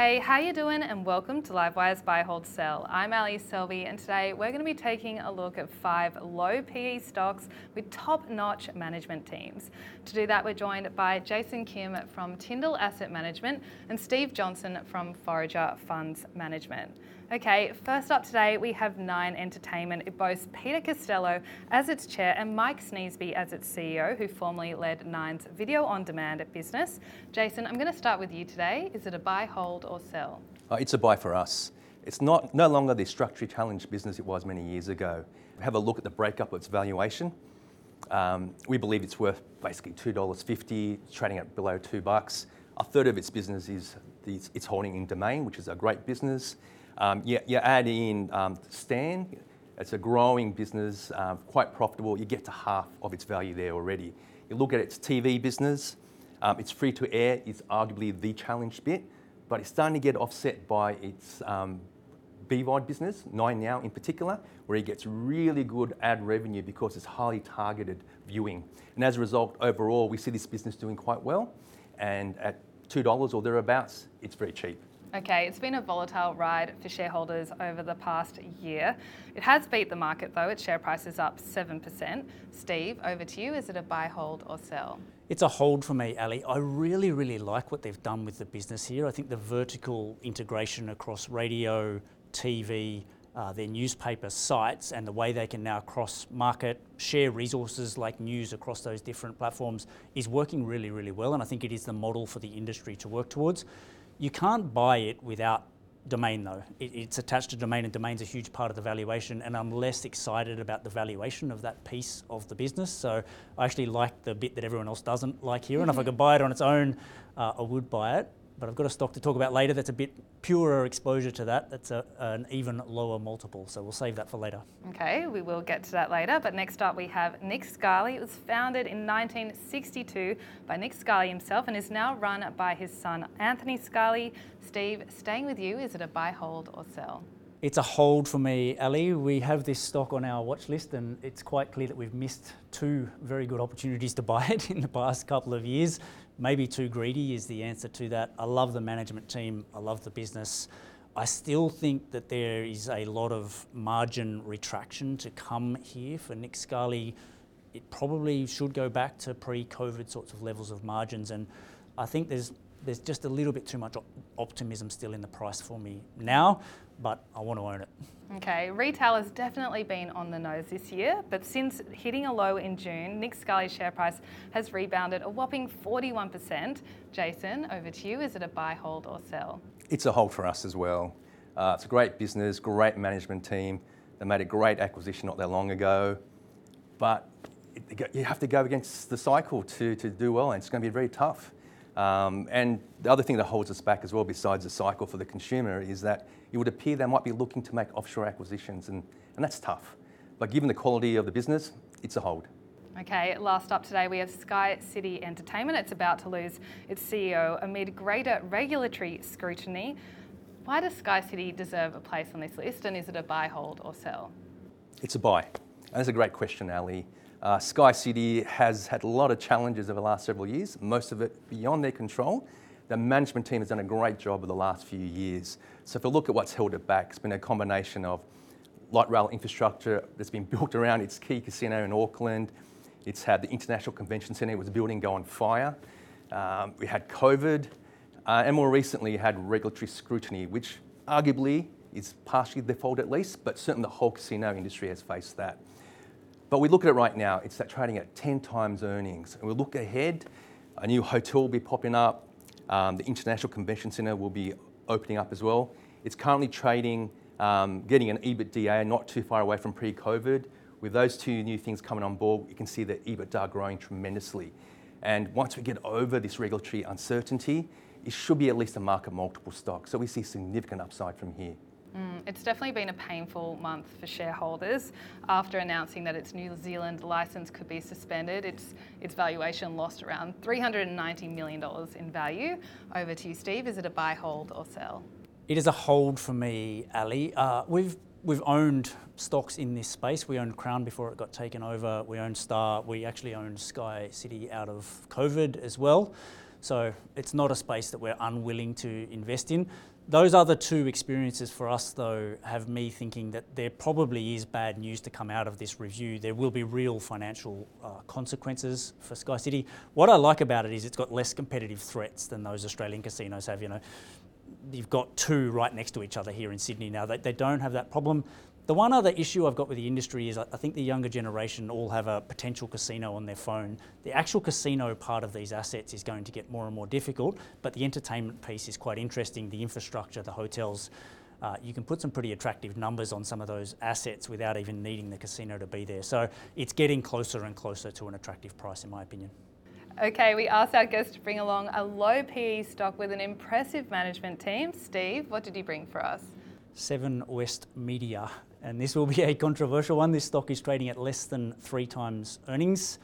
Hey, how you doing? And welcome to Livewire's Buy Hold Sell. I'm Ally Selby, and today we're going to be taking a look at five low PE stocks with top-notch management teams. To do that, we're joined by Jason Kim from Tyndall Asset Management and Steve Johnson from Forager Funds Management. Okay, first up today we have Nine Entertainment. It boasts Peter Costello as its chair and Mike Sneesby as its CEO, who formerly led Nine's video on demand business. Jason, I'm going to start with you today. Is it a buy, hold, or sell? Uh, it's a buy for us. It's not no longer the structurally challenged business it was many years ago. Have a look at the breakup of its valuation. Um, we believe it's worth basically two dollars fifty, trading at below two bucks. A third of its business is the, its holding in Domain, which is a great business. Um, you, you, add in um, Stan, it's a growing business, uh, quite profitable. You get to half of its value there already. You look at its TV business, um, it's free to air, it's arguably the challenged bit, but it's starting to get offset by its um, BVOD business, Nine Now in particular, where he gets really good ad revenue because it's highly targeted viewing. And as a result, overall, we see this business doing quite well. And at $2 or thereabouts, it's very cheap. Okay, it's been a volatile ride for shareholders over the past year. It has beat the market though, its share price is up 7%. Steve, over to you. Is it a buy, hold, or sell? It's a hold for me, Ally. I really, really like what they've done with the business here. I think the vertical integration across radio, TV, uh, their newspaper sites, and the way they can now cross market, share resources like news across those different platforms is working really, really well. And I think it is the model for the industry to work towards. You can't buy it without Domain though. It, it's attached to Domain and Domain's a huge part of the valuation and I'm less excited about the valuation of that piece of the business. So I actually like the bit that everyone else doesn't like here and if I could buy it on its own, uh, I would buy it but I've got a stock to talk about later that's a bit purer exposure to that. That's a, an even lower multiple, so we'll save that for later. Okay, we will get to that later. But next up, we have Nick Scali. It was founded in 1962 by Nick Scali himself and is now run by his son Anthony Scali. Steve, staying with you, is it a buy, hold, or sell? It's a hold for me, Ally. We have this stock on our watch list, and it's quite clear that we've missed two very good opportunities to buy it in the past couple of years. Maybe too greedy is the answer to that. I love the management team, I love the business. I still think that there is a lot of margin retraction to come here for Nick Scali. It probably should go back to pre COVID sorts of levels of margins, and I think there's there's just a little bit too much optimism still in the price for me now, but I want to own it. Okay, retail has definitely been on the nose this year, but since hitting a low in June, Nick Scali's share price has rebounded a whopping 41%. Jason, over to you. Is it a buy, hold, or sell? It's a hold for us as well. Uh, it's a great business, great management team. They made a great acquisition not that long ago, but you have to go against the cycle to, to do well, and it's going to be very tough. Um, and the other thing that holds us back as well, besides the cycle for the consumer, is that it would appear they might be looking to make offshore acquisitions, and, and that's tough. But given the quality of the business, it's a hold. Okay, last up today we have Sky City Entertainment. It's about to lose its CEO amid greater regulatory scrutiny. Why does Sky City deserve a place on this list, and is it a buy, hold, or sell? It's a buy. And that's a great question, Ally. Uh, Sky City has had a lot of challenges over the last several years, most of it beyond their control. The management team has done a great job over the last few years. So if we look at what's held it back, it's been a combination of light rail infrastructure that's been built around its key casino in Auckland. It's had the International Convention Centre, it was a building go on fire. Um, we had COVID, uh, and more recently had regulatory scrutiny, which arguably is partially their fault at least, but certainly the whole casino industry has faced that. But we look at it right now, it's trading at 10 times earnings. And we look ahead, a new hotel will be popping up, um, the International Convention Centre will be opening up as well. It's currently trading um, getting an EBITDA not too far away from pre-COVID. With those two new things coming on board, you can see that EBITDA growing tremendously. And once we get over this regulatory uncertainty, it should be at least a market multiple stock. So we see significant upside from here. Mm, it's definitely been a painful month for shareholders after announcing that its New Zealand license could be suspended. Its, its valuation lost around $390 million in value. Over to you, Steve. Is it a buy, hold, or sell? It is a hold for me, Ally. Uh, we've we've owned stocks in this space. We owned Crown before it got taken over. We owned Star. We actually owned Sky City out of COVID as well. So it's not a space that we're unwilling to invest in. Those other two experiences for us, though, have me thinking that there probably is bad news to come out of this review. There will be real financial uh, consequences for Sky City. What I like about it is it's got less competitive threats than those Australian casinos have. You know, you've got two right next to each other here in Sydney now. They, they don't have that problem. The one other issue I've got with the industry is I think the younger generation all have a potential casino on their phone. The actual casino part of these assets is going to get more and more difficult, but the entertainment piece is quite interesting. The infrastructure, the hotels, uh, you can put some pretty attractive numbers on some of those assets without even needing the casino to be there. So it's getting closer and closer to an attractive price, in my opinion. Okay, we asked our guest to bring along a low PE stock with an impressive management team. Steve, what did you bring for us? Seven West Media, and this will be a controversial one. This stock is trading at less than three times earnings.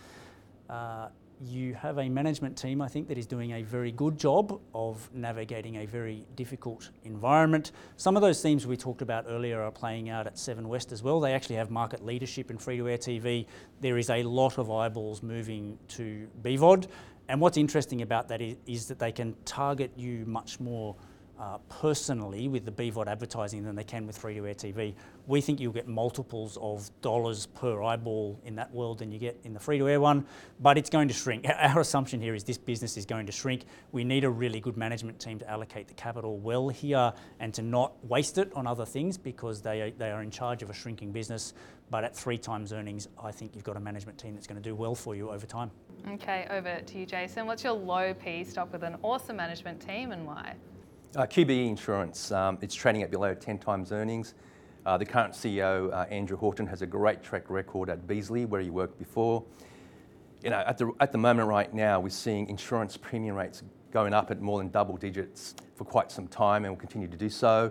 Uh, you have a management team, I think, that is doing a very good job of navigating a very difficult environment. Some of those themes we talked about earlier are playing out at Seven West as well. They actually have market leadership in free to air TV. There is a lot of eyeballs moving to BVOD. And what's interesting about that is, is that they can target you much more uh, personally with the BVOD advertising than they can with free-to-air TV. We think you'll get multiples of dollars per eyeball in that world than you get in the free-to-air one, but it's going to shrink. Our assumption here is this business is going to shrink. We need a really good management team to allocate the capital well here and to not waste it on other things because they are, they are in charge of a shrinking business. But at three times earnings, I think you've got a management team that's going to do well for you over time. Okay, over to you, Jason. What's your low P stock with an awesome management team and why? Uh, QBE Insurance, um, it's trading at below 10 times earnings. Uh, the current CEO, uh, Andrew Horton, has a great track record at Beazley, where he worked before. You know, at the, at the moment right now, we're seeing insurance premium rates going up at more than double digits for quite some time and will continue to do so.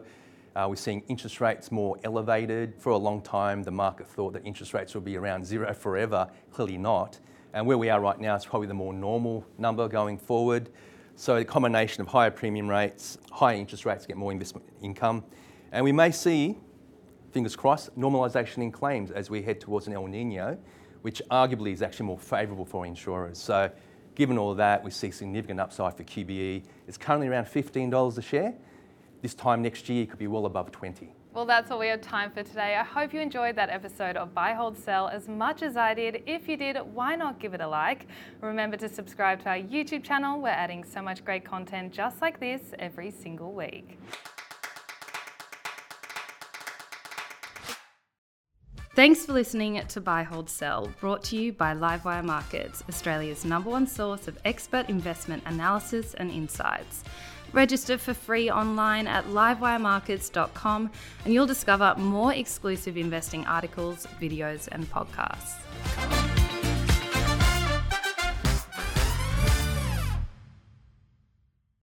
Uh, we're seeing interest rates more elevated. For a long time, the market thought that interest rates would be around zero forever. Clearly not. And where we are right now is probably the more normal number going forward. So a combination of higher premium rates, higher interest rates get more investment income, and we may see, fingers crossed, normalisation in claims as we head towards an El Nino, which arguably is actually more favourable for insurers. So given all that, we see significant upside for QBE. It's currently around $15 a share. This time next year, it could be well above 20. Well, that's all we have time for today. I hope you enjoyed that episode of Buy, Hold, Sell as much as I did. If you did, why not give it a like? Remember to subscribe to our YouTube channel. We're adding so much great content just like this every single week. Thanks for listening to Buy, Hold, Sell, brought to you by Livewire Markets, Australia's number one source of expert investment analysis and insights. Register for free online at livewiremarkets.com and you'll discover more exclusive investing articles, videos, and podcasts.